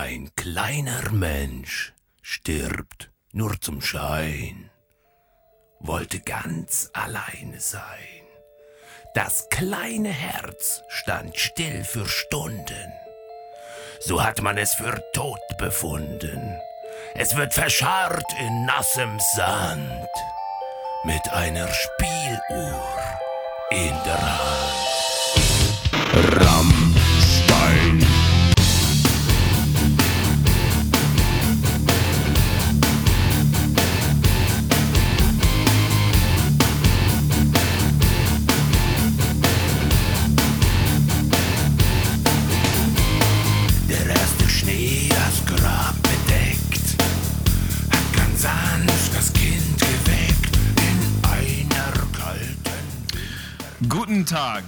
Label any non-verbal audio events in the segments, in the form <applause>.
Ein kleiner Mensch stirbt nur zum Schein, wollte ganz alleine sein. Das kleine Herz stand still für Stunden. So hat man es für tot befunden. Es wird verscharrt in nassem Sand mit einer Spieluhr in der Hand.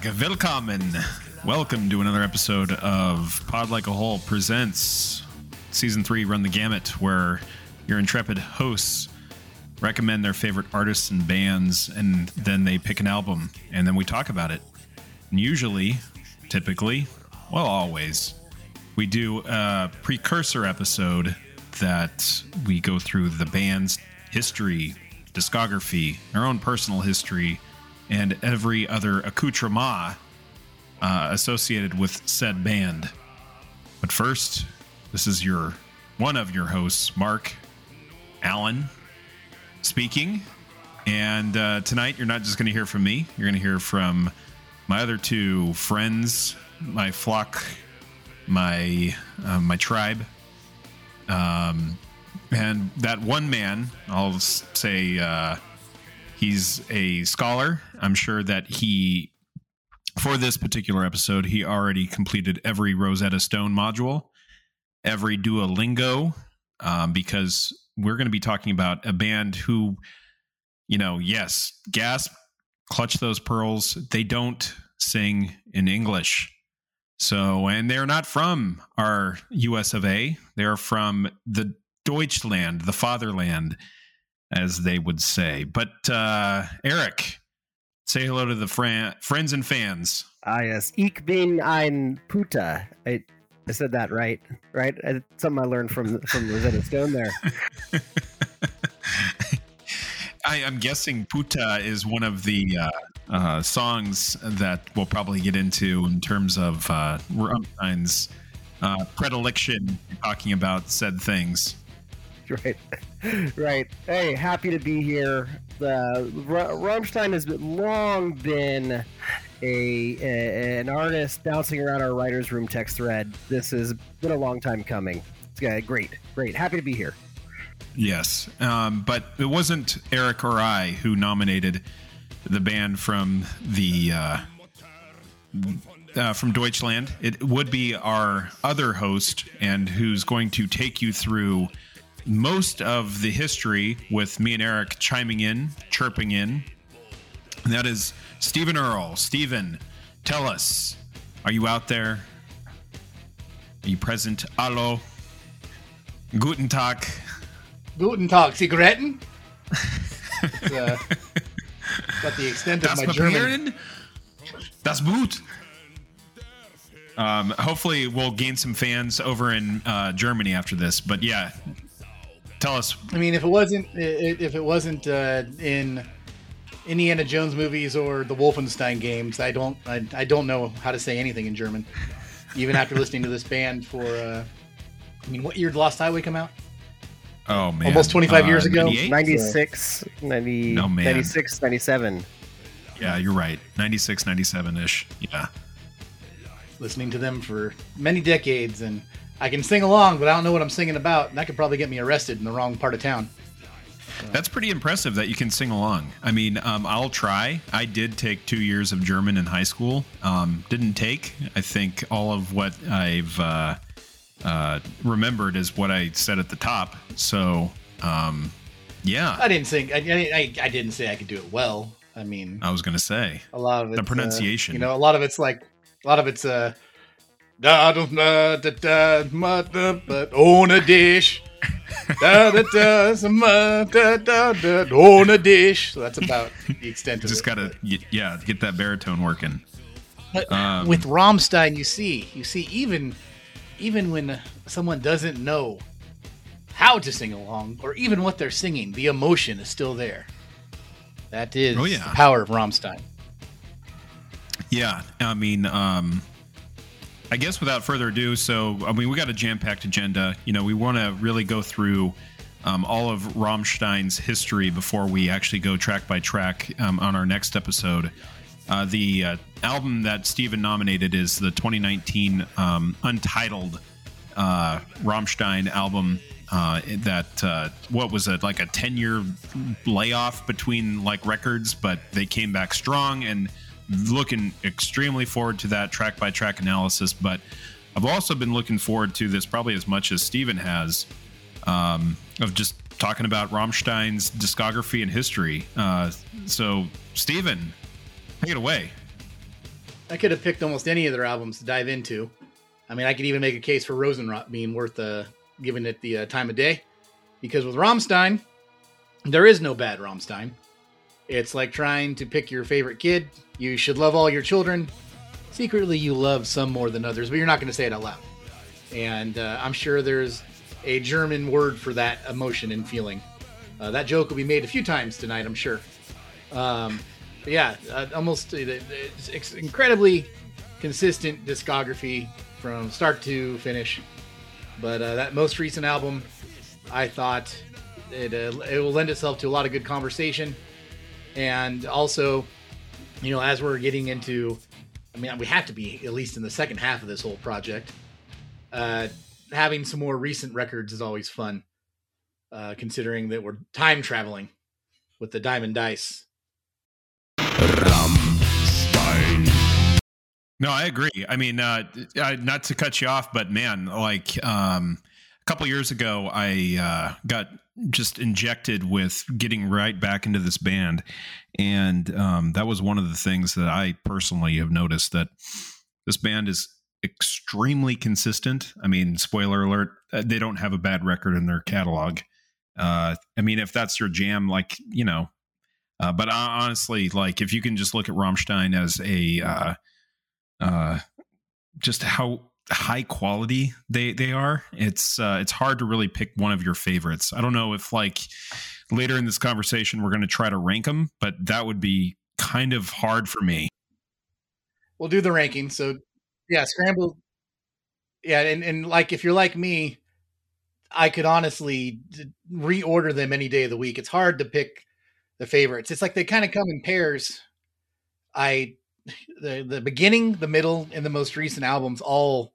Willkommen. Welcome to another episode of Pod Like a Hole presents Season 3 Run the Gamut, where your intrepid hosts recommend their favorite artists and bands, and then they pick an album, and then we talk about it. And usually, typically, well, always, we do a precursor episode that we go through the band's history, discography, their own personal history, and every other accoutrement uh, associated with said band. But first, this is your one of your hosts, Mark Allen, speaking. And uh, tonight, you're not just going to hear from me. You're going to hear from my other two friends, my flock, my uh, my tribe, um, and that one man. I'll say uh, he's a scholar. I'm sure that he, for this particular episode, he already completed every Rosetta Stone module, every Duolingo, um, because we're going to be talking about a band who, you know, yes, gasp, clutch those pearls. They don't sing in English. So, and they're not from our US of A. They're from the Deutschland, the fatherland, as they would say. But, uh, Eric, say hello to the fran- friends and fans. Ah, yes. Ich bin ein Puta. I, I said that right, right? It's something I learned from from Rosetta Stone there. <laughs> I, I'm guessing Puta is one of the uh, uh, songs that we'll probably get into in terms of uh, Rammstein's uh, predilection talking about said things. <laughs> right, right. Hey, happy to be here. The R- Rammstein has long been a, a an artist bouncing around our writers' room text thread. This has been a long time coming. It's uh, great, great. Happy to be here. Yes, um, but it wasn't Eric or I who nominated the band from the uh, uh, from Deutschland. It would be our other host, and who's going to take you through most of the history with me and Eric chiming in, chirping in. And that is Stephen Earl. Stephen, tell us, are you out there? Are you present? Hallo. Guten Tag. Guten Tag, Zigaretten. <laughs> It's, uh, about the extent of Das my German. Das Boot. Um, hopefully, we'll gain some fans over in uh, Germany after this. But yeah, tell us. I mean, if it wasn't i- i- if it wasn't uh, in Indiana Jones movies or the Wolfenstein games, I don't I, I don't know how to say anything in German. Even after listening to this band for, uh, I mean, what year did Lost Highway come out? Oh man, Almost 25 years ago. 98? 96, 90, No, man. 96, 97. Yeah, you're right. 96, 97 ish. Yeah. Listening to them for many decades, and I can sing along, but I don't know what I'm singing about, and that could probably get me arrested in the wrong part of town. That's pretty impressive that you can sing along. I mean, um, I'll try. I did take two years of German in high school. Um, didn't take. I think all of what I've uh, uh, remembered is what I said at the top. So, um, yeah, I didn't sing. I, I, I didn't say I could do it well. I mean, I was going to say. a lot of The uh, pronunciation. you know, a lot of it's like a lot of it's uh da da da da da ma, da but on a dish. da da da some, uh, da da da on a dish. So that's about the extent of Just it. got to, yeah, get that baritone working. But um, with Rammstein, you see, you see, even even when someone doesn't know how to sing along or even what they're singing, the emotion is still there. That is Oh, yeah. the power of Rammstein. Yeah, I mean, um, I guess without further ado, so I mean, we got a jam-packed agenda. You know, we want to really go through um, all of Rammstein's history before we actually go track by track um, on our next episode. Uh, the uh, album that Steven nominated is the 2019 um, Untitled uh, Rammstein album. Uh, that uh, what was it like a 10 year layoff between like records, but they came back strong and looking extremely forward to that track by track analysis. But I've also been looking forward to this probably as much as Steven has um, of just talking about Rammstein's discography and history. Uh, so, Steven, take it away. I could have picked almost any of their albums to dive into. I mean, I could even make a case for Rosenrot being worth uh, giving it the uh, time of day. Because with Rammstein, there is no bad Rammstein. It's like trying to pick your favorite kid. You should love all your children. Secretly, you love some more than others, but you're not going to say it out loud. And uh, I'm sure there's a German word for that emotion and feeling. Uh, that joke will be made a few times tonight, I'm sure. Um, yeah, uh, almost uh, it's incredibly consistent discography from start to finish. But uh, that most recent album, I thought it uh, it will lend itself to a lot of good conversation, and also, you know, as we're getting into, I mean, we have to be at least in the second half of this whole project. Uh, having some more recent records is always fun, uh, considering that we're time traveling with the Diamond Dice. No, I agree. I mean, uh, uh, not to cut you off, but man, like um, a couple years ago, I uh, got just injected with getting right back into this band, and um, that was one of the things that I personally have noticed that this band is extremely consistent. I mean, spoiler alert: uh, they don't have a bad record in their catalog. Uh, I mean, if that's your jam, like you know, uh, but uh, honestly, like if you can just look at Rammstein as a uh, uh, just how high quality they they are. It's uh, it's hard to really pick one of your favorites. I don't know if like later in this conversation we're going to try to rank them, but that would be kind of hard for me. We'll do the ranking. So, yeah, scramble. Yeah, and, and like if you're like me, I could honestly reorder them any day of the week. It's hard to pick the favorites. It's like they kind of come in pairs. I the the beginning, the middle, and the most recent albums all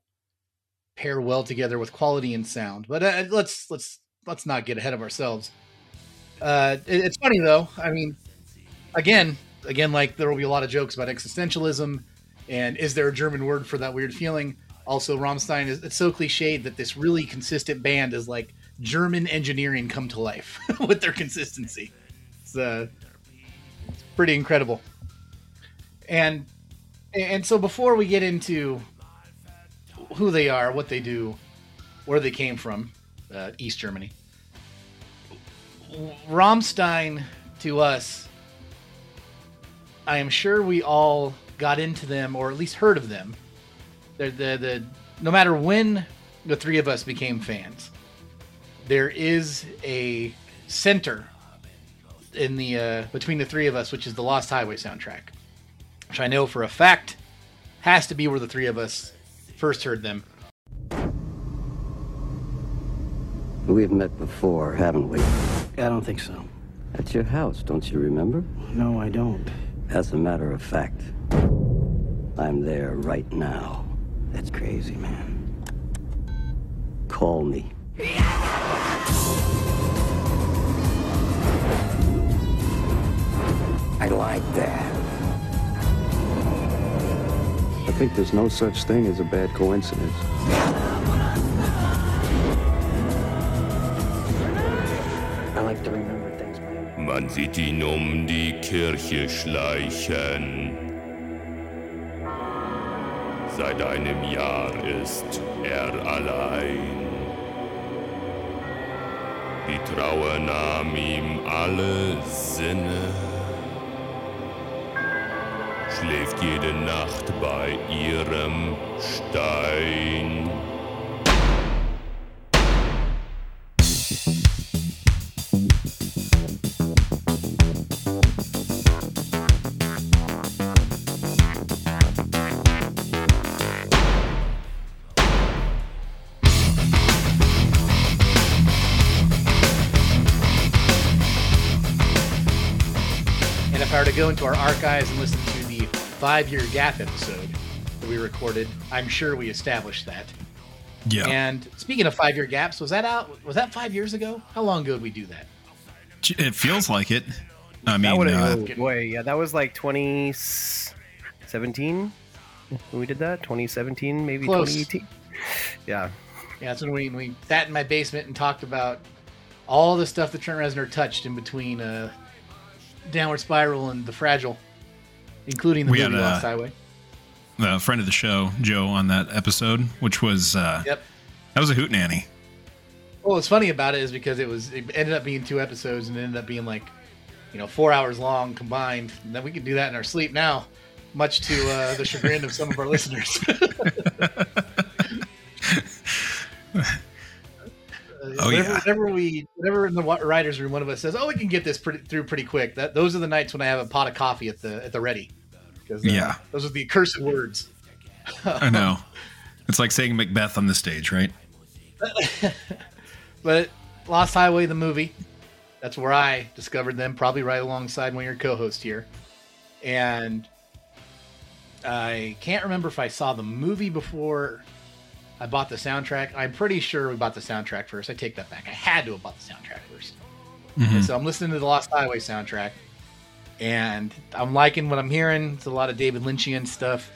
pair well together with quality and sound. But uh, let's let's let's not get ahead of ourselves. Uh, it- it's funny though. I mean, again, again, like there will be a lot of jokes about existentialism, and is there a German word for that weird feeling? Also, Rammstein is it's so cliched that this really consistent band is like German engineering come to life <laughs> with their consistency. It's, uh, it's pretty incredible. And and so before we get into who they are, what they do, where they came from, uh, East Germany, Rammstein to us, I am sure we all got into them or at least heard of them. They're the the no matter when the three of us became fans, there is a center in the uh, between the three of us, which is the Lost Highway soundtrack, which I know for a fact has to be where the three of us first heard them. We've met before, haven't we? I don't think so. At your house, don't you remember? No, I don't. As a matter of fact, I'm there right now. That's crazy, man. Call me. I like that. Think there's no such thing as a bad coincidence. I like to remember things, man. Man sieht ihn um die Kirche schleichen. Seit einem Jahr ist er allein. Die Trauer nahm ihm alle Sinne. schläft jede Nacht bei ihrem Stein. go into our archives and listen to the five-year gap episode that we recorded, I'm sure we established that. Yeah. And speaking of five-year gaps, was that out? Was that five years ago? How long ago did we do that? it feels like it. I mean, That uh, boy, yeah, that was like 2017 when we did that. 2017, maybe Close. 2018. Yeah, Yeah, that's when we, we sat in my basement and talked about all the stuff that Trent Reznor touched in between uh, Downward Spiral and The Fragile, including the We movie had, uh, Lost Highway. a friend of the show, Joe, on that episode, which was uh, Yep. that was a hoot nanny. Well, what's funny about it is because it was it ended up being two episodes and it ended up being like, you know, four hours long combined. And then we can do that in our sleep now, much to uh, the chagrin of some of our <laughs> listeners. <laughs> <laughs> Oh, whenever, yeah. whenever we, whenever in the writers' room, one of us says, "Oh, we can get this pretty, through pretty quick." That those are the nights when I have a pot of coffee at the at the ready. Because uh, Yeah. those are the accursed words. <laughs> I know. It's like saying Macbeth on the stage, right? <laughs> But Lost Highway, the movie, that's where I discovered them, probably right alongside one of your co-hosts here. And I can't remember if I saw the movie before I bought the soundtrack. I'm pretty sure we bought the soundtrack first. I take that back. I had to have bought the soundtrack 1st mm-hmm. And so I'm listening to the Lost Highway soundtrack, and I'm liking what I'm hearing. It's a lot of David Lynchian stuff.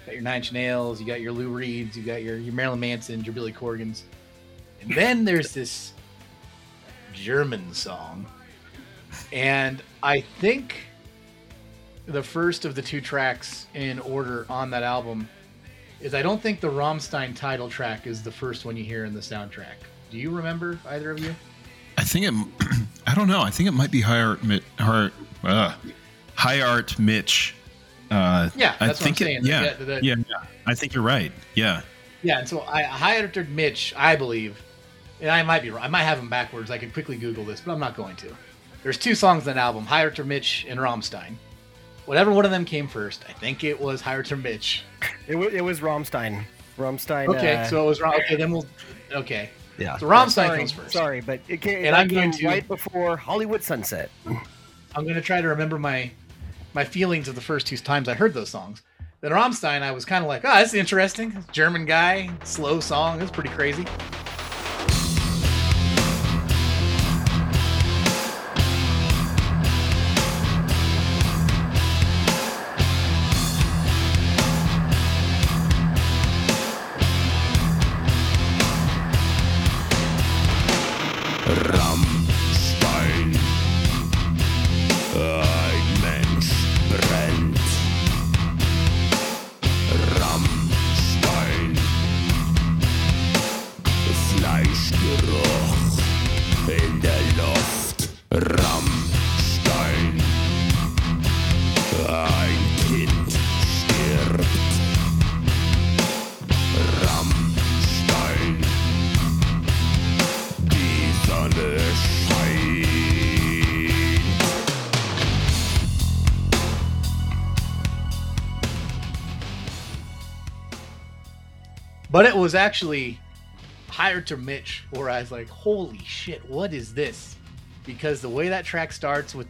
You got your Nine Inch Nails, you got your Lou Reeds, you got your, your Marilyn Manson, your Billy Corgans. And then there's this German song. And I think the first of the two tracks in order on that album is I don't think the Rammstein title track is the first one you hear in the soundtrack. Do you remember either of you? I think it. <clears throat> I don't know. I think it might be high art. High, uh, Heirate mich. Uh, Yeah, I that's what I'm think it- saying. yeah, The- the- yeah, yeah. I think you're right. Yeah. Yeah, and so I Heirate mich, I believe, and I might be wrong. I might have him backwards. I could quickly Google this, but I'm not going to. There's two songs on that album, Heirate mich and Rammstein. Whatever one of them came first, I think it was Heirate mich. it, was it was Rammstein. Rammstein. Okay, uh, so it was wrong. Okay, then we'll. Okay. yeah. so Rammstein sorry, comes first. Sorry, but it came, And that I'm going to- right before Hollywood Sunset. I'm going to try to remember my my feelings of the first two times I heard those songs. Then Rammstein, I was kind of like, oh, that's interesting. German guy, slow song. It's pretty crazy. But it was actually Heirate mich, where I was like, holy shit, what is this? Because the way that track starts with,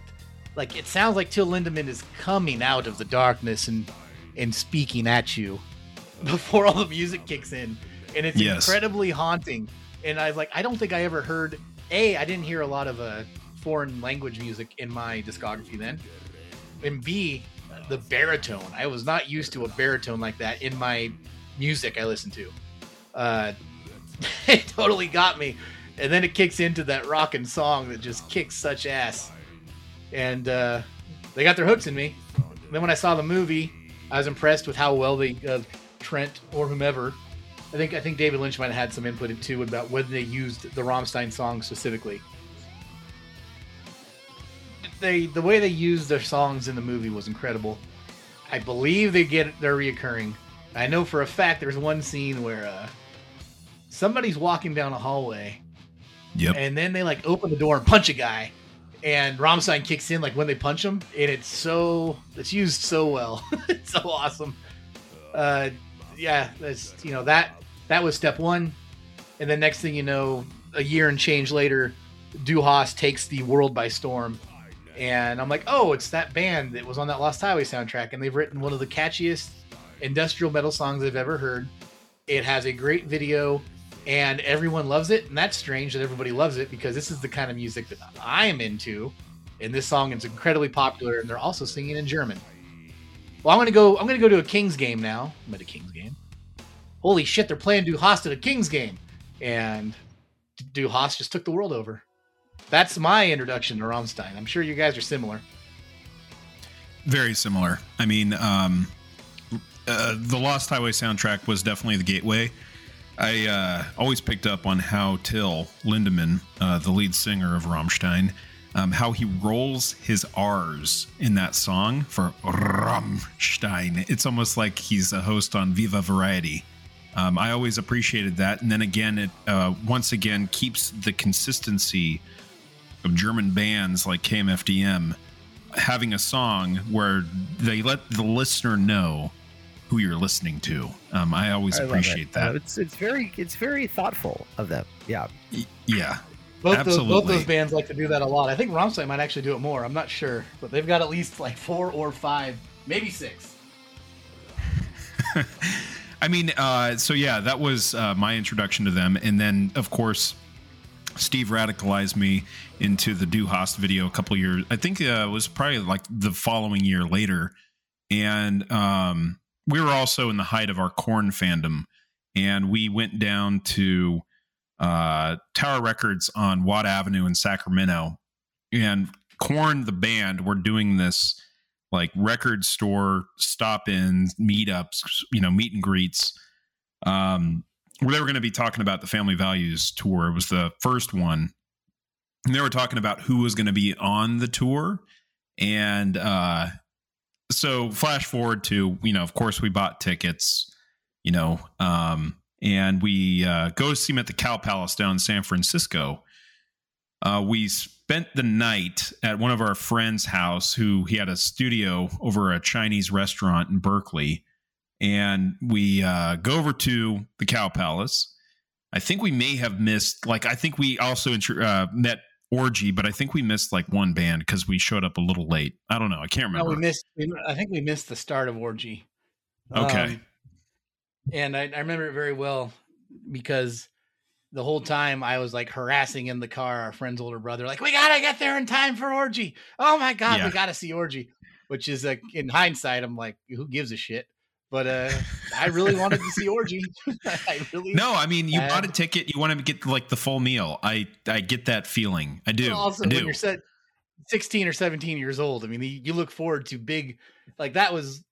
like, it sounds like Till Lindemann is coming out of the darkness and and speaking at you <laughs> before all the music kicks in, and it's Yes. incredibly haunting. And I was like, I don't think I ever heard. A, I didn't hear a lot of uh, foreign language music in my discography then, and B, the baritone. I was not used to a baritone like that in my music I listen to. Uh, <laughs> it totally got me. And then it kicks into that rockin' song that just kicks such ass. And uh, they got their hooks in me. And then when I saw the movie, I was impressed with how well they, uh, Trent or whomever, I think I think David Lynch might have had some input too about whether they used the Rammstein song specifically. They the way they used their songs in the movie was incredible. I believe they get they're reoccurring. I know for a fact there's one scene where uh, somebody's walking down a hallway Yep. and then they like open the door and punch a guy, and Rammstein kicks in like when they punch him, and it's so it's used so well. <laughs> it's so awesome. Uh, yeah, that's you know that that was step one, and then next thing you know, a year and change later, Du Hast takes the world by storm, and I'm like, oh, it's that band that was on that Lost Highway soundtrack, and they've written one of the catchiest industrial metal songs I've ever heard. It has a great video, and everyone loves it, and that's strange that everybody loves it because this is the kind of music that I am into, and this song is incredibly popular, and they're also singing in German. Well, I'm gonna go. I'm gonna go to a Kings game now. I'm at a Kings game. Holy shit! They're playing Du Hast at a Kings game, and Du Hast just took the world over. That's my introduction to Rammstein. I'm sure you guys are similar. Very similar. I mean, um, uh, the Lost Highway soundtrack was definitely the gateway. I uh, always picked up on how Till Lindemann, uh, the lead singer of Rammstein, um, how he rolls his R's in that song for Rammstein. It's almost like he's a host on Viva Variety. Um, I always appreciated that, and then again, it uh, once again keeps the consistency of German bands like KMFDM having a song where they let the listener know who you're listening to. Um, I always I appreciate it. that. Uh, it's it's very it's very thoughtful of them. Yeah. Yeah, Both those, both those bands like to do that a lot. I think Rammstein might actually do it more. I'm not sure, but they've got at least like four or five, maybe six. <laughs> I mean, uh, so yeah, that was uh, my introduction to them, and then of course, Steve radicalized me into the Du Hast video a couple years. I think uh, it was probably like the following year later, and um, we were also in the height of our Korn fandom, and we went down to uh, Tower Records on Watt Avenue in Sacramento, and Korn the band were doing this like record store stop-ins, meetups, you know, meet and greets. Um, where they were going to be talking about the Family Values tour. It was the first one, and they were talking about who was going to be on the tour. And uh, so, flash forward to you know, of course, we bought tickets, you know, um, and we uh, go see him at the Cow Palace down in San Francisco. Uh, we spent the night at one of our friends' house, who he had a studio over a Chinese restaurant in Berkeley, and we uh, go over to the Cow Palace. I think we may have missed, like, I think we also intro- uh, met Orgy, but I think we missed like one band because we showed up a little late. I don't know. I can't remember. No, we missed. we- I think we missed the start of Orgy. Okay. Um, and I, I remember it very well because the whole time I was like harassing in the car our friend's older brother, like, we gotta get there in time for Orgy. Oh my god, Yeah. we gotta see Orgy. Which is like in hindsight, I'm like, who gives a shit? But uh I really wanted to see Orgy. <laughs> I really no, I mean, you Uh, bought a ticket. You want to get like the full meal. I I get that feeling. I do. also I when you're set 16 or 17 years old i mean you look forward to big like that was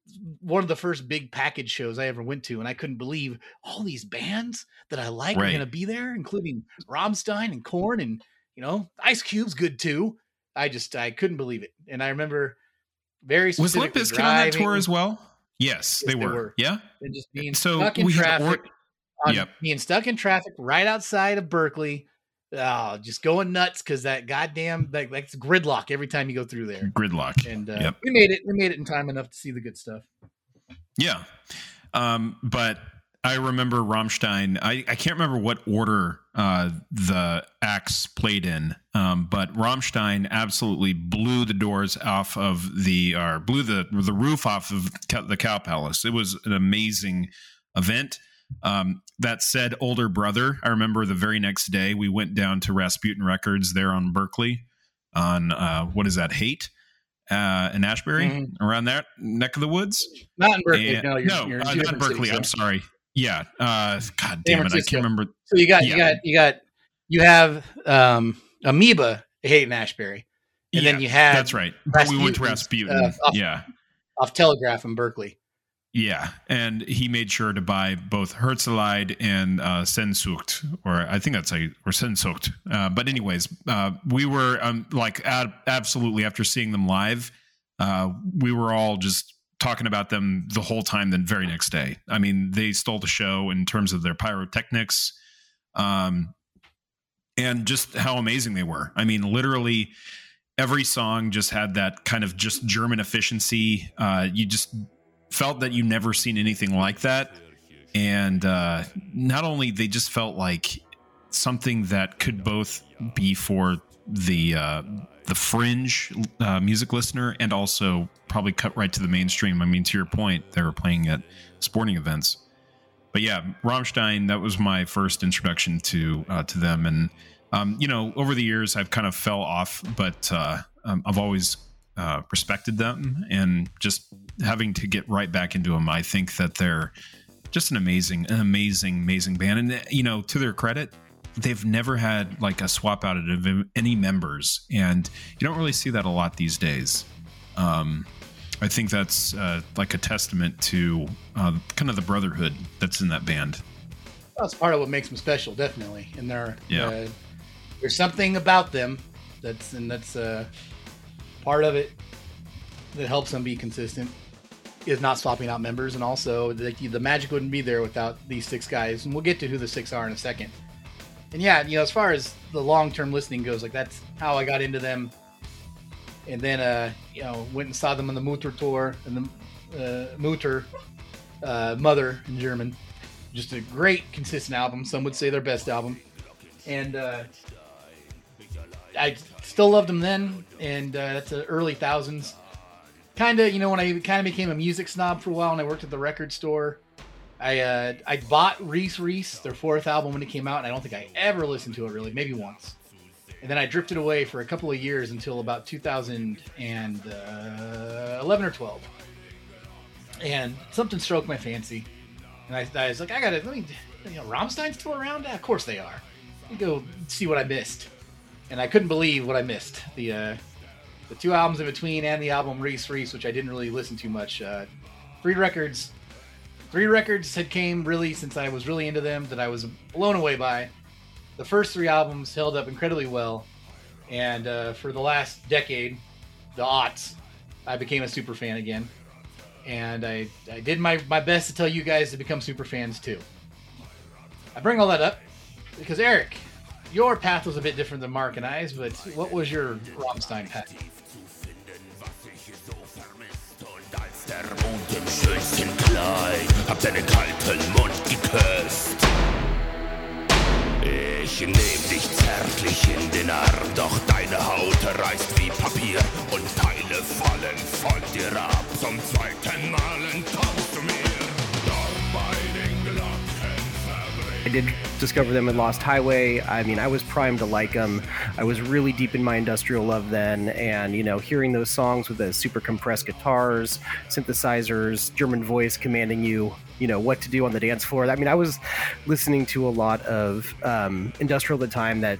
one of the first big package shows i ever went to and i couldn't believe all these bands that i like are going to be there including Rammstein and Korn and you know ice cube's good too i just i couldn't believe it and i remember very Was Limp Bizkit on that tour as well? Yes, Yes, they, they were. were. Yeah. and just being So stuck in we traffic or- Yep. being stuck in traffic right outside of Berkeley. Oh, just going nuts because that goddamn like that's gridlock every time you go through there. Gridlock. And uh, Yep. we made it. We made it in time enough to see the good stuff. Yeah. Um, but I remember Rammstein. I, I can't remember what order uh, the acts played in, um, but Rammstein absolutely blew the doors off of the, or blew the the roof off of the Cow Palace. It was an amazing event. Um, that said, older brother, I remember the very next day we went down to Rasputin Records there on Berkeley, on uh, what is that, Haight, uh, in Ashbury, Mhm. around that neck of the woods. Not in Berkeley. And- no, you're, no, you're uh, not Berkeley. cities, I'm sorry. Yeah. Uh, God damn it. I can't remember. So you got Yeah. you got you got you have um Amoeba Haight Ashbury, and yeah, then you had that's right. But we went to Rasputin. uh, off- yeah. off Telegraph in Berkeley. Yeah. And he made sure to buy both Herzeleid and uh, Sehnsucht, or I think that's a, or Sehnsucht. Uh, but, anyways, uh, we were um, like ab- absolutely after seeing them live, uh, we were all just talking about them the whole time the very next day. I mean, they stole the show in terms of their pyrotechnics. Um, and just how amazing they were. I mean, literally every song just had that kind of just German efficiency. Uh, you just felt that you never seen anything like that. And uh, not only they just felt like something that could both be for the uh, the fringe uh, music listener and also probably cut right to the mainstream. I mean, to your point, they were playing at sporting events. But yeah, Rammstein, that was my first introduction to uh, to them, and um, you know, over the years, I've kind of fell off, but uh, um, I've always uh, respected them, and just having to get right back into them, I think that they're just an amazing, an amazing, amazing band. And you know, to their credit, they've never had like a swap out of any members, and you don't really see that a lot these days. Um, I think that's uh, like a testament to uh, kind of the brotherhood that's in that band. That's part of what makes them special, definitely. And they're yeah. Uh, there's something about them that's and that's uh, part of it that helps them be consistent is not swapping out members, and also the, the magic wouldn't be there without these six guys. And we'll get to who the six are in a second. And yeah, you know, as far as the long term listening goes, like that's how I got into them. And then, uh, you know, went and saw them on the Mutter tour and the uh, Mutter, uh, Mother in German. Just a great, consistent album. Some would say their best album. And uh, I still loved them then, and uh, that's the early thousands. Kind of, you know, when I kind of became a music snob for a while, and I worked at the record store. I uh, I bought Reise, Reise, their fourth album when it came out, and I don't think I ever listened to it really, maybe once. And then I drifted away for a couple of years until about 2011 or 12. And something stroked my fancy, and I, I was like, I gotta let me, you know, Rammstein's still around? Of course they are. Let me go see what I missed and I couldn't believe what I missed. The uh, the two albums in between and the album Reise, Reise, which I didn't really listen to much. Uh, records, three records had came really since I was really into them that I was blown away by. The first three albums held up incredibly well, and uh, for the last decade, the aughts, I became a super fan again, and I I did my my best to tell you guys to become super fans too. I bring all that up because Eric, your path was a bit different than Mark and I's, but what was your Rammstein path? Ich nehm dich zärtlich in den Arm, doch deine Haut reißt wie Papier und Teile fallen von dir ab. Zum zweiten Mal entkommst I did discover them in Lost Highway. I mean, I was primed to like them. I was really deep in my industrial love then, and you know, hearing those songs with the super compressed guitars, synthesizers, German voice commanding you, you know, what to do on the dance floor. I mean, I was listening to a lot of um, industrial at the time that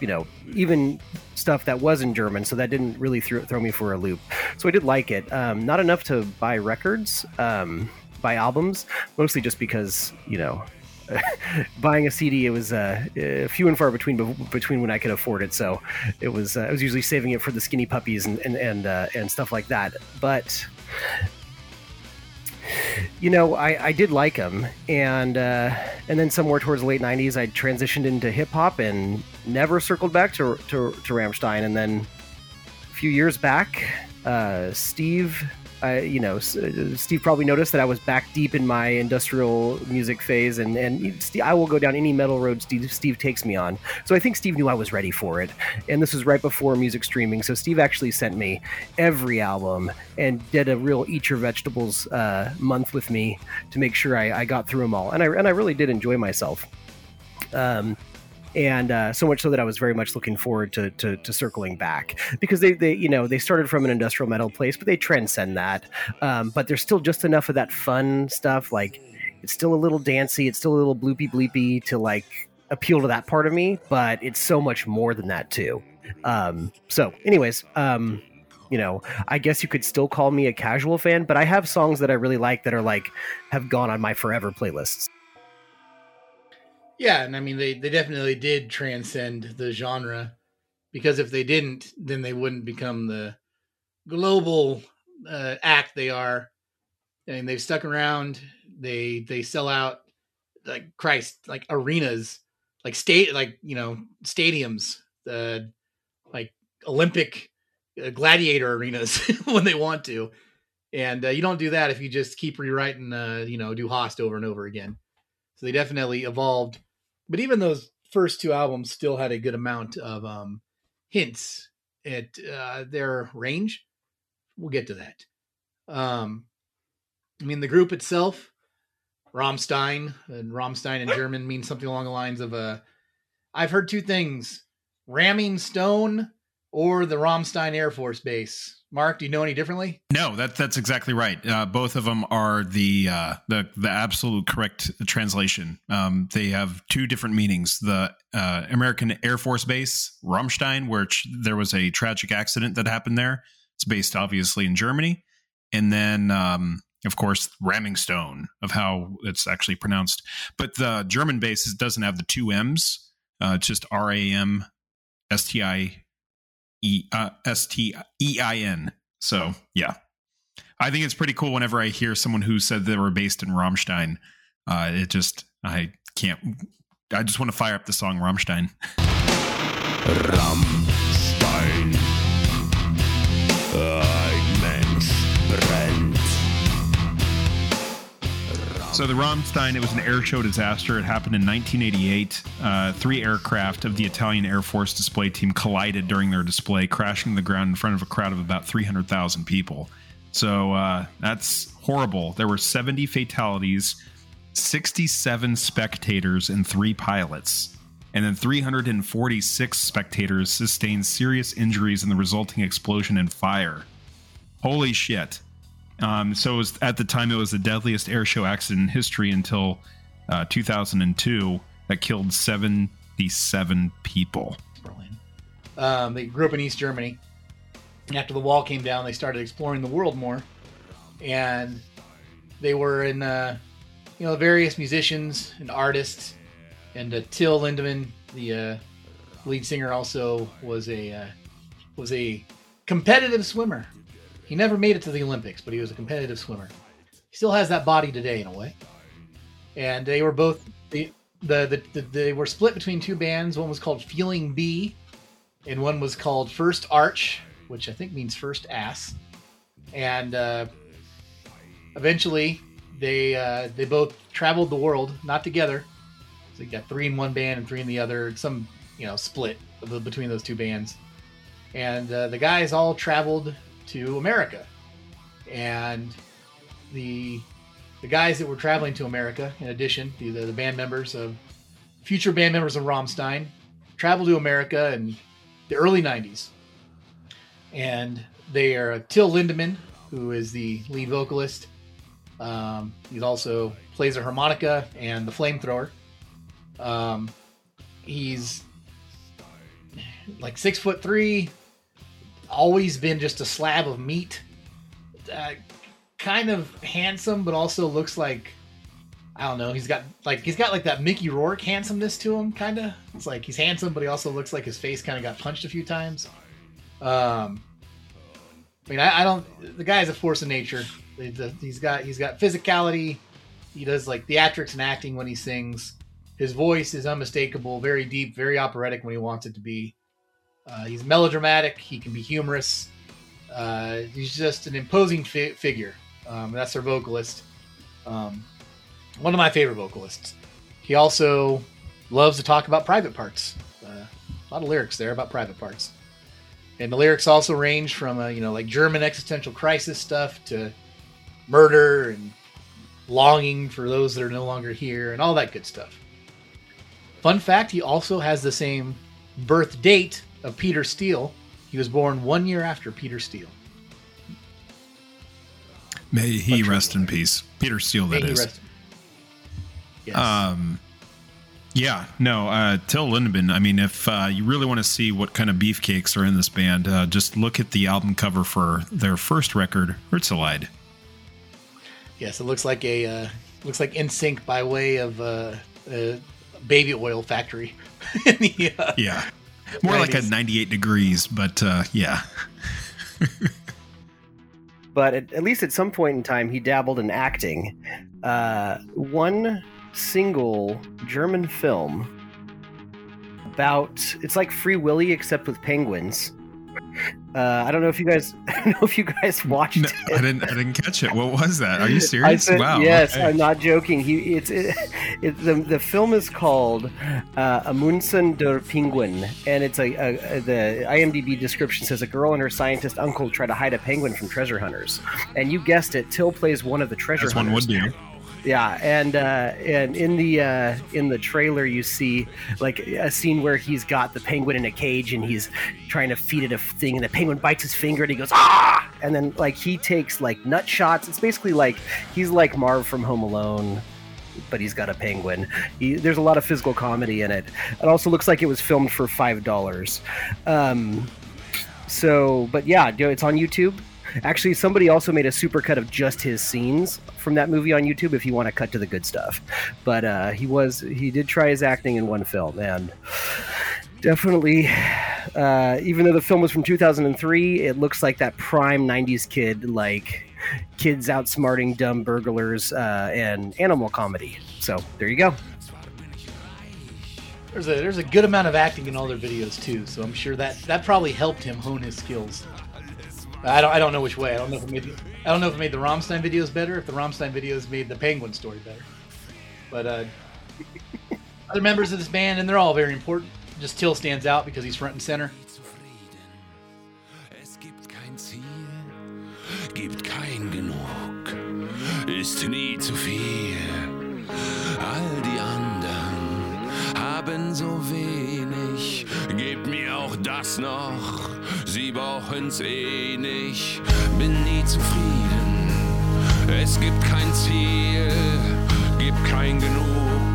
you know, even stuff that was in German, so that didn't really throw, throw me for a loop. So I did like it. Um, not enough to buy records, um, buy albums, mostly just because, you know, <laughs> buying a CD, it was uh, uh, few and far between between when I could afford it. So it was uh, I was usually saving it for the skinny puppies and and and, uh, and stuff like that. But you know, I, I did like them, and uh, and then somewhere towards the late '90s, I transitioned into hip hop and never circled back to to, to Rammstein. And then a few years back, uh, Steve I, you know, uh, Steve probably noticed that I was back deep in my industrial music phase, and and Steve, I will go down any metal road Steve, Steve takes me on. So I think Steve knew I was ready for it, and this was right before music streaming. So Steve actually sent me every album and did a real eat your vegetables uh, month with me to make sure I, I got through them all, and I and I really did enjoy myself. Um, and uh, so much so that I was very much looking forward to, to, to circling back because they, they you know they started from an industrial metal place, but they transcend that. Um, but there's still just enough of that fun stuff. Like it's still a little dancey, it's still a little bloopy bleepy to like appeal to that part of me, but it's so much more than that too. Um, so, anyways, um, you know, I guess you could still call me a casual fan, but I have songs that I really like that are like have gone on my forever playlists. Yeah, and I mean they they definitely did transcend the genre because if they didn't, then they wouldn't become the global uh, act they are. And they've stuck around. They they sell out like Christ, like arenas, like state, like you know stadiums, uh, like Olympic uh, gladiator arenas <laughs> when they want to. And uh, you don't do that if you just keep rewriting, uh, you know, Du Hast over and over again. So they definitely evolved but even those first two albums still had a good amount of um, hints at uh, their range. We'll get to that. Um, I mean, the group itself, Rammstein, and Rammstein in German means something along the lines of uh, I've heard two things ramming stone or the Ramstein Air Force Base. Mark, do you know any differently? No, that that's exactly right. Uh, both of them are the uh, the the absolute correct translation. Um, they have two different meanings. The uh, American Air Force Base, Ramstein, which there was a tragic accident that happened there. It's based obviously in Germany, and then um, of course ramming stone of how it's actually pronounced. But the German base doesn't have the two M's. Uh, it's just R A M S T I E S T E I N. So yeah, I think it's pretty cool. Whenever I hear someone who said they were based in Ramstein, uh, it just I can't. I just want to fire up the song Rammstein. Rammstein. So the Ramstein, it was an air show disaster. It happened in 1988. Uh, three aircraft of the Italian Air Force display team collided during their display, crashing to the ground in front of a crowd of about 300,000 people. So uh, that's horrible. There were 70 fatalities, 67 spectators, and three pilots. And then 346 spectators sustained serious injuries in the resulting explosion and fire. Holy shit. Um, so was, at the time, it was the deadliest air show accident in history until uh, 2002 that killed 77 people. Um, they grew up in East Germany. And after the wall came down, they started exploring the world more. And they were in, uh, you know, various musicians and artists. And uh, Till Lindemann, the uh, lead singer, also was a uh, was a competitive swimmer. He never made it to the Olympics, but he was a competitive swimmer. He still has that body today, in a way. And they were both the the, the, the they were split between two bands. One was called Feeling B, and one was called First Arsch, which I think means first ass. And uh, eventually, they uh, they both traveled the world, not together. So you got three in one band and three in the other. Some you know split between those two bands. And uh, the guys all traveled to America, and the the guys that were traveling to America, in addition, the the band members of future band members of Rammstein, traveled to America in the early '90s, and they are Till Lindemann, who is the lead vocalist. Um, he also plays a harmonica and the flamethrower. Um, he's like six foot three, always been just a slab of meat. Uh, kind of handsome, but also looks like I don't know. He's got like he's got like that Mickey Rourke handsomeness to him, kind of. It's like he's handsome, but he also looks like his face kind of got punched a few times. Um, I mean, I, I don't. The guy is a force of nature. He's got he's got physicality. He does like theatrics and acting when he sings. His voice is unmistakable, very deep, very operatic when he wants it to be. Uh, he's melodramatic. He can be humorous. Uh, he's just an imposing fi- figure. Um, that's their vocalist. Um, one of my favorite vocalists. He also loves to talk about private parts. Uh, a lot of lyrics there about private parts. And the lyrics also range from, uh, you know, like German existential crisis stuff to murder and longing for those that are no longer here and all that good stuff. Fun fact he also has the same birth date of Peter Steele. He was born one year after Peter Steele. May he rest in peace. Peter Steele, that May he is. rest- Yes. Um, yeah, no, uh, Till Lindemann. I mean, if uh, you really want to see what kind of beefcakes are in this band, uh, just look at the album cover for their first record, Herzeleid. yes, it looks like a uh, looks like NSYNC by way of uh, a baby oil factory. <laughs> In the, uh, Yeah, more like a 98 degrees, but uh, yeah. <laughs> but at, at least at some point in time he dabbled in acting. Uh, one single german film about it's like free willy except with penguins Uh, I don't know if you guys, <laughs> I don't know if you guys watched No, it. I didn't. I didn't catch it. What was that? Are you serious? said, wow. yes, okay. I'm not joking. He, it's it, it, the the film is called uh, Amundsen der Penguin, and it's a, a, the IMDb description says a girl and her scientist uncle try to hide a penguin from treasure hunters, and you guessed it. Till plays one of the treasure As one hunters. would do. Yeah, and uh, and in the uh, in the trailer you see like a scene where he's got the penguin in a cage and he's trying to feed it a thing, and the penguin bites his finger and he goes ah, and then like he takes like nut shots. It's basically like he's like Marv from Home Alone. But he's got a penguin. He, there's a lot of physical comedy in it. It also looks like it was filmed for five dollars. Um, so, but yeah, it's on YouTube. Actually, somebody also made a supercut of just his scenes from that movie on YouTube. If you want to cut to the good stuff, but uh, he was he did try his acting in one film, and definitely, uh, even though the film was from 2003, it looks like that prime 90s kid, like kids outsmarting dumb burglars uh, and animal comedy. So there you go. There's a there's a good amount of acting in all their videos too, so I'm sure that that probably helped him hone his skills. I don't I don't know which way. I don't know if it made the, I don't know if it made the Rammstein videos better. If the Rammstein videos made the Penguin story better, but uh, <laughs> other members of this band and they're all very important. Just Till stands out because he's front and center. Gibt kein Ziel, gibt kein Genug, ist nie zu viel. All die haben so wenig, gebt mir auch das noch, sie brauchen's eh nicht, bin nie zufrieden. Es gibt kein Ziel, gibt kein Genug,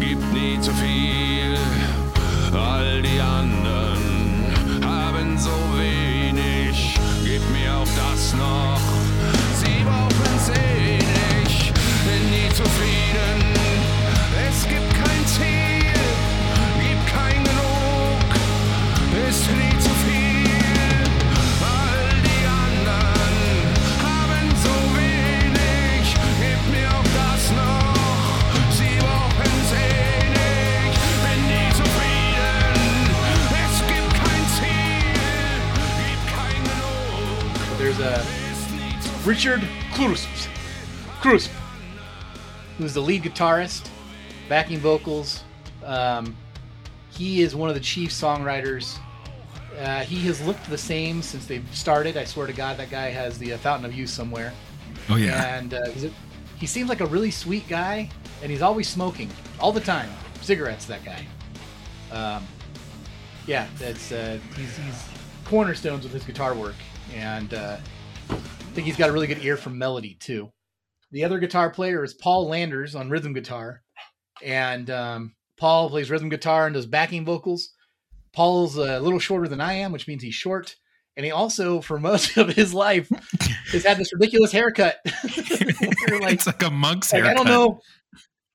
gibt nie zu viel. All die anderen haben so wenig, Kruspe, who's the lead guitarist, backing vocals. Um, he is one of the chief songwriters. Uh, he has looked the same since they've started. I swear to God, that guy has the uh, Fountain of Youth somewhere. Oh yeah. And uh, a, he seems like a really sweet guy, and he's always smoking all the time. Cigarettes, that guy. Um, yeah, that's uh, he's, he's cornerstones with his guitar work, and uh, I think he's got a really good ear for melody too. The other guitar player is Paul Landers on rhythm guitar, and um, Paul plays rhythm guitar and does backing vocals. Paul's a little shorter than I am, which means he's short, and he also, for <laughs> most of his life, has had this ridiculous haircut. <laughs> Like, it's like a monk's like, haircut. I don't know.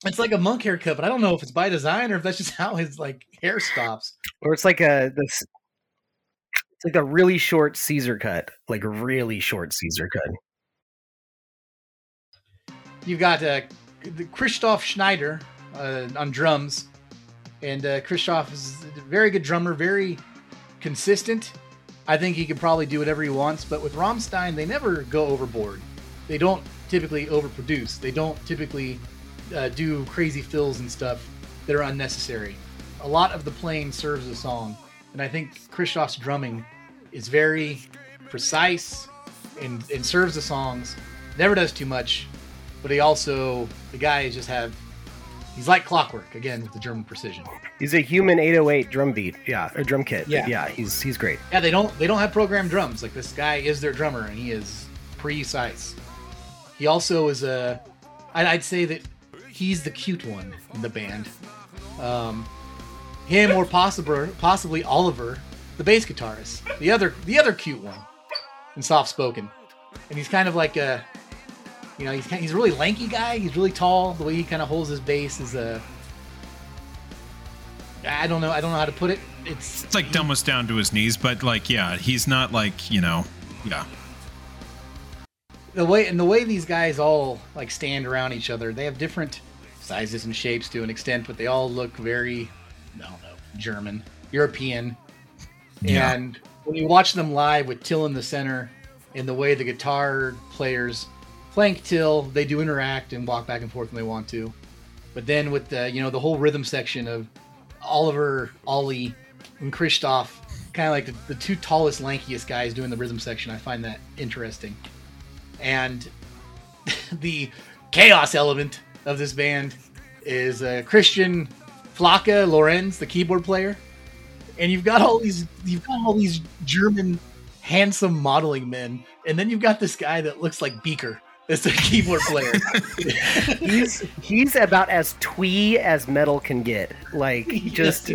It's like a monk haircut, but I don't know if it's by design or if that's just how his like hair stops. Or it's like a this. It's like a really short Caesar cut, like a really short Caesar cut. You've got uh, Christoph Schneider uh, on drums, and uh, Christoph is a very good drummer, very consistent. I think he could probably do whatever he wants, but with Rammstein, they never go overboard. They don't typically overproduce. They don't typically uh, do crazy fills and stuff that are unnecessary. A lot of the playing serves the song, and I think Christoph's drumming is very precise and, and serves the songs. Never does too much, but he also the guy just have he's like clockwork again with the German precision. He's a human 808 drum beat, yeah, or drum kit. Yeah. yeah, he's he's great. Yeah, they don't they don't have programmed drums. Like this guy is their drummer and he is precise. He also is a I'd, I'd say that he's the cute one in the band. Um, him or possibly possibly Oliver, the bass guitarist, the other the other cute one, and soft spoken, and he's kind of like a you know he's kind he's a really lanky guy. He's really tall. The way he kind of holds his bass is a I don't know I don't know how to put it. It's It's like almost down to his knees, but like, yeah, he's not like you know, yeah. the way and the way these guys all like stand around each other they have different sizes and shapes to an extent but they all look very i don't know german european Yeah. and when you watch them live with Till in the center and the way the guitar players flank Till, they do interact and walk back and forth when they want to. But then with the you know the whole rhythm section of Oliver, Ollie, and Christoph, kind of like the, the two tallest, lankiest guys doing the rhythm section, I find that interesting. And <laughs> the chaos element of this band is uh, Christian Flake Lorenz, the keyboard player, and you've got all these you've got all these German handsome modeling men, and then you've got this guy that looks like Beaker as the keyboard player. <laughs> he's he's about as twee as metal can get. Like <laughs> he just.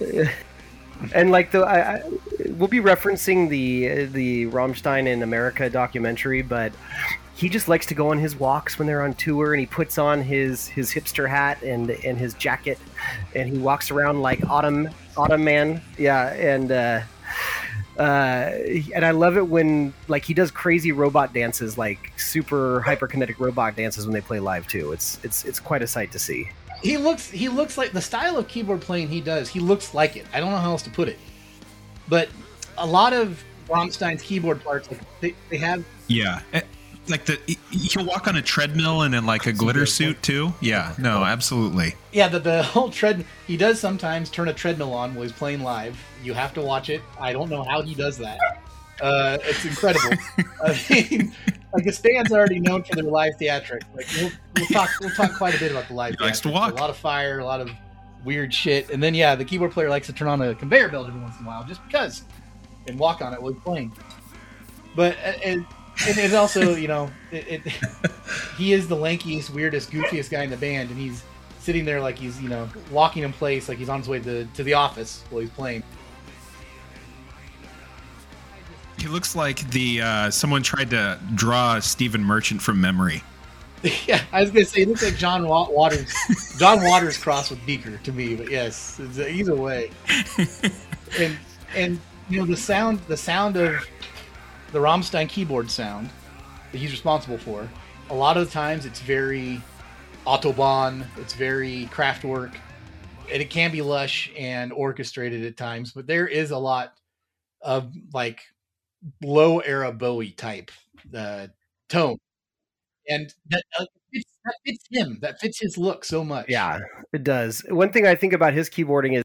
<laughs> and like the I, I, we'll be referencing the the Rammstein in America documentary, but he just likes to go on his walks when they're on tour, and he puts on his his hipster hat and and his jacket, and he walks around like autumn autumn man, yeah, and. uh uh, and I love it when like he does crazy robot dances, like super hyperkinetic robot dances when they play live too. It's it's it's quite a sight to see. He looks he looks like the style of keyboard playing he does. He looks like it. I don't know how else to put it, but a lot of Rammstein's keyboard parts, like they, they have yeah. Like the he'll walk on a treadmill and in like a glitter suit too. Yeah, no, absolutely. Yeah, the the whole tread. He does sometimes turn a treadmill on while he's playing live. You have to watch it. I don't know how he does that. Uh, it's incredible. <laughs> I mean, like this band's already known for their live theatrics. Like we'll, we'll talk we'll talk quite a bit about the live. He likes to walk. A lot of fire, a lot of weird shit, and then yeah, the keyboard player likes to turn on a conveyor belt every once in a while just because, and walk on it while he's playing. But uh, and, and it's also you know it, it, <laughs> he is the lankiest, weirdest, goofiest guy in the band, and he's sitting there like he's you know walking in place like he's on his way to, to the office while he's playing. He looks like the uh, someone tried to draw Stephen Merchant from memory. <laughs> Yeah, I was gonna say he looks like John Waters, John Waters crossed with Beaker to me, but yes, either way. <laughs> And and you know the sound, the sound of the Rammstein keyboard sound that he's responsible for. A lot of the times, it's very autobahn, it's very Kraftwerk, and it can be lush and orchestrated at times. But there is a lot of like low era Bowie type uh, tone, and that, uh, fits, that fits him. That fits his look so much. Yeah, it does. One thing I think about his keyboarding is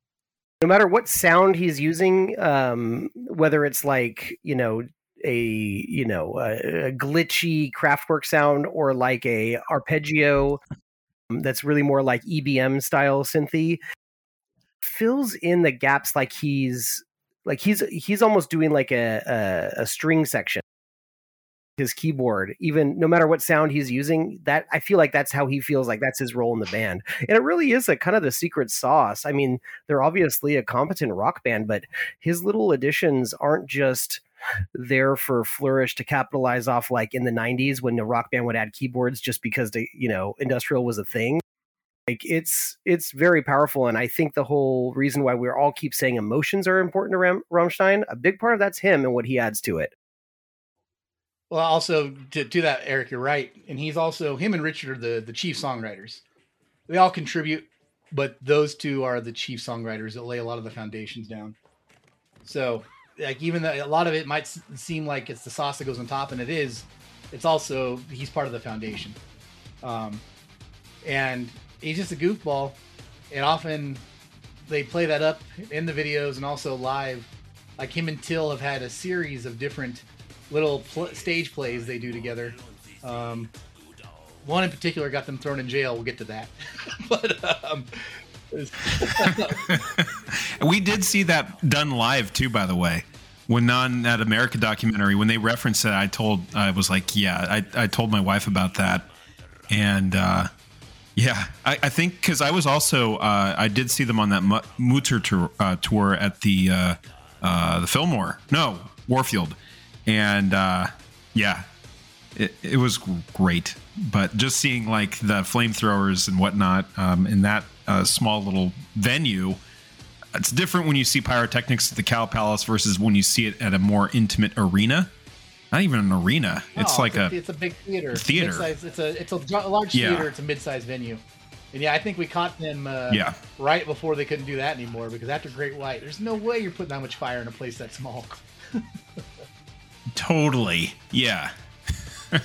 no matter what sound he's using, um, whether it's like you know a you know a, a glitchy Kraftwerk sound or like a arpeggio um, that's really more like EBM style synthy, fills in the gaps like he's like he's he's almost doing like a, a, a string section. His keyboard even no matter what sound he's using that i feel like that's how he feels like that's his role in the band. And it really is a kind of the secret sauce. I mean they're obviously a competent rock band but his little additions aren't just there for flourish to capitalize off like in the 90s when the rock band would add keyboards just because they you know industrial was a thing. Like it's it's very powerful and i think the whole reason why we all keep saying emotions are important to Ram- rammstein a big part of that's him and what he adds to it. Well also to, to that eric you're right and he's also him and richard are the the chief songwriters. They all contribute but those two are the chief songwriters that lay a lot of the foundations down. So like even though a lot of it might seem like it's the sauce that goes on top and it is it's also he's part of the foundation um, and he's just a goofball, and often they play that up in the videos and also live. Like him and Till have had a series of different little pl- stage plays they do together. Um, one in particular got them thrown in jail. We'll get to that, <laughs> but um, <laughs> we did see that done live too. By the way, when on that America documentary, when they referenced it, I told I was like, yeah, I, I told my wife about that, and uh, yeah, I, I think because I was also uh, I did see them on that Mutter tour, uh, tour at the uh, uh, the Fillmore, no Warfield, and uh, yeah, it, it was great. But just seeing like the flamethrowers and whatnot um, in that uh, small little venue, it's different when you see pyrotechnics at the Cow Palace versus when you see it at a more intimate arena not even an arena. It's like it's a, it's a big theater. Theater. Mid-size, it's a it's a large yeah. theater. It's a mid-sized venue. And yeah, I think we caught them uh, Yeah. right before they couldn't do that anymore because after Great White, there's no way you're putting that much fire in a place that small. <laughs> Totally. Yeah. <laughs>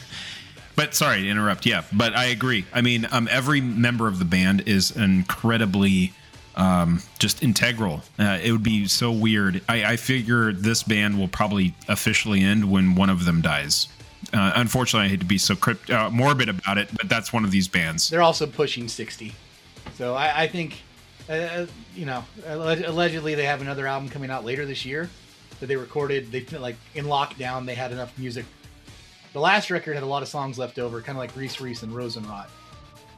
but sorry to interrupt. Yeah, but I agree. I mean, um, every member of the band is incredibly um, just integral. Uh, it would be so weird. I, I figure this band will probably officially end when one of them dies. Uh, unfortunately, I hate to be so crypt- uh, morbid about it, but that's one of these bands. They're also pushing 60. So I, I think, uh, you know, allegedly they have another album coming out later this year that they recorded. They like in lockdown they had enough music. The last record had a lot of songs left over, kind of like Reise, Reise and Rosenrot.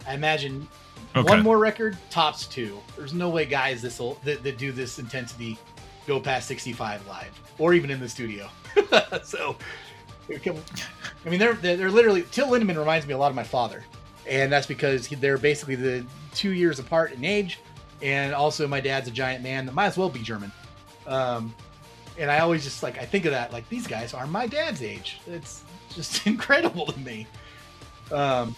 I imagine Okay. one more record tops two. There's no way guys this that, that do this intensity go past 65 live or even in the studio. <laughs> so, I mean, they're they're, literally Till Lindemann reminds me a lot of my father, and that's because he, they're basically the two years apart in age, and also my dad's a giant man that might as well be German. Um, and I always just like I think of that like these guys are my dad's age. It's just <laughs> incredible to me. Um,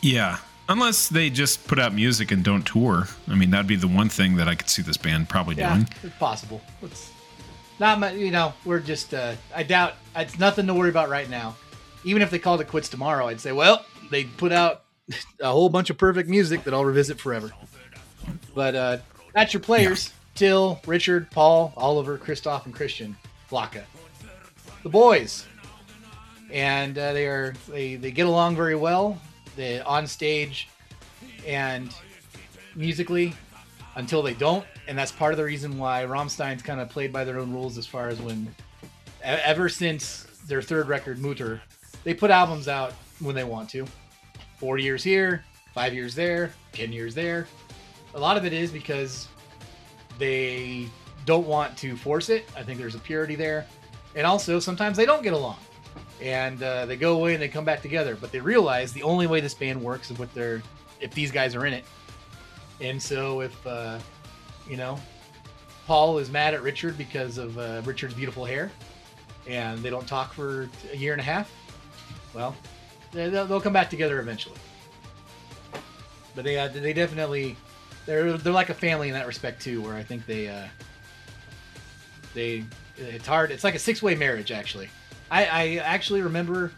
Yeah. Unless they just put out music and don't tour. I mean, that'd be the one thing that I could see this band probably yeah, doing. it's possible. It's not my, you know, we're just uh, I doubt it's nothing to worry about right now. Even if they called it quits tomorrow, I'd say, well, they put out a whole bunch of perfect music that I'll revisit forever. But uh, that's your players: Till, Richard, Paul, Oliver, Christoph, and Christian Flake. The boys, and uh, they are they they get along very well. On stage and musically until they don't, and that's part of the reason why Rammstein's kind of played by their own rules as far as when ever since their third record Mutter, they put albums out when they want to. Four years here, five years there, ten years there. A lot of it is because they don't want to force it. I think there's a purity there, and also sometimes they don't get along, and uh, they go away and they come back together. But they realize the only way this band works is with their if these guys are in it. And so if uh, you know Paul is mad at Richard because of uh, Richard's beautiful hair, and they don't talk for a year and a half, well, they- they'll, they'll come back together eventually. But they uh, they definitely they're they're like a family in that respect too, where I think they uh, they it's hard. It's like a six way marriage actually. I, I actually remember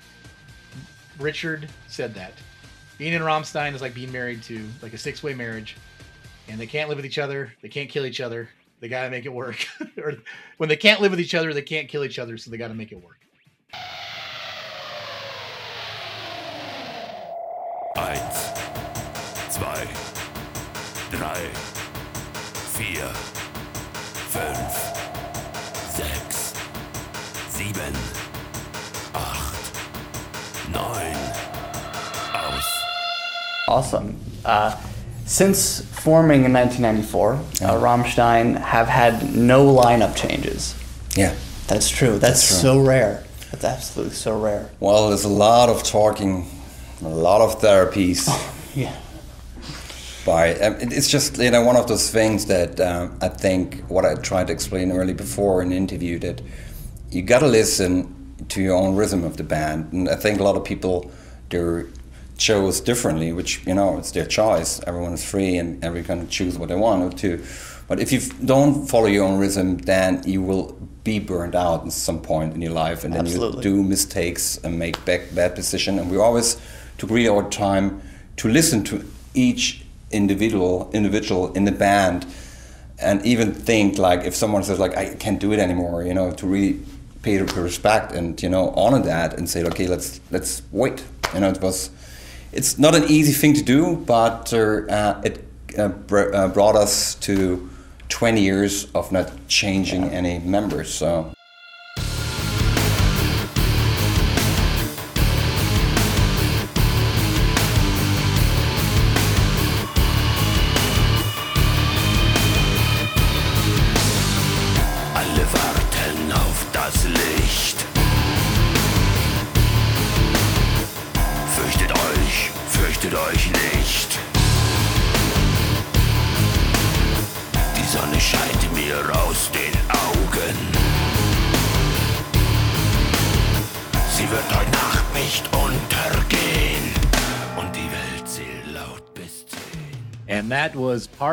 Richard said that being in Rammstein is like being married to like a six way marriage, and they can't live with each other. They can't kill each other. They gotta make it work. <laughs> or when they can't live with each other, they can't kill each other, so they gotta make it work. Eins, zwei, drei, vier, fünf, sechs, sieben, neun. Aus. Awesome. Uh, since forming in 1994, uh, Rammstein have had no lineup changes. Yeah. That's true. That's, That's so rare. That's absolutely so rare. Well, there's a lot of talking, a lot of therapies. <laughs> Yeah. by um, it's just you know one of those things that um, I think what I tried to explain early before in the interview that you got to listen to your own rhythm of the band, and I think a lot of people they chose differently, which you know it's their choice. Everyone is free and everyone can choose what they want to. But if you don't follow your own rhythm, then you will be burned out at some point in your life, and then Absolutely. you do mistakes and make bad, bad decisions. And we always took really our time to listen to each individual individual in the band, and even think like if someone says like I can't do it anymore, you know, to really pay respect and you know honor that and say okay let's let's wait. You know, it was it's not an easy thing to do, but uh, uh, it uh, br- uh, brought us to 20 years of not changing any members. So.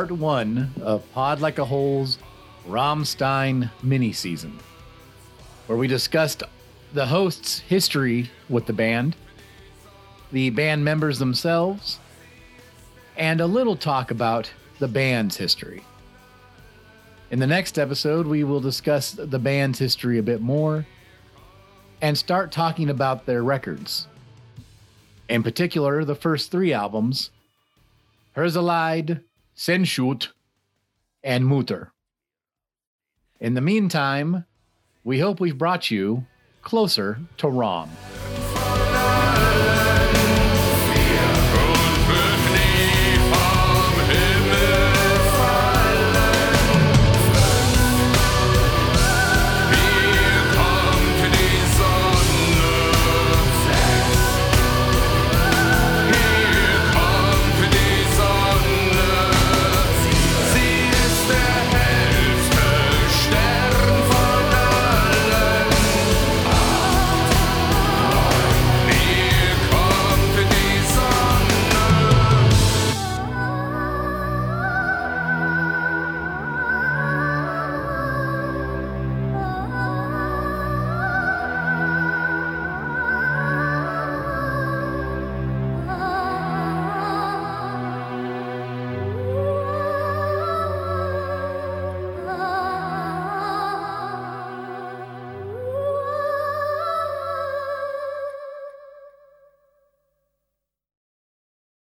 Part one of Pod Like a Hole's Rammstein mini season, where we discussed the host's history with the band, the band members themselves, and a little talk about the band's history. In the next episode, we will discuss the band's history a bit more and start talking about their records. In particular, the first three albums Herzeleid, Sehnsucht, and Mutter. In the meantime, we hope we've brought you closer to Rom.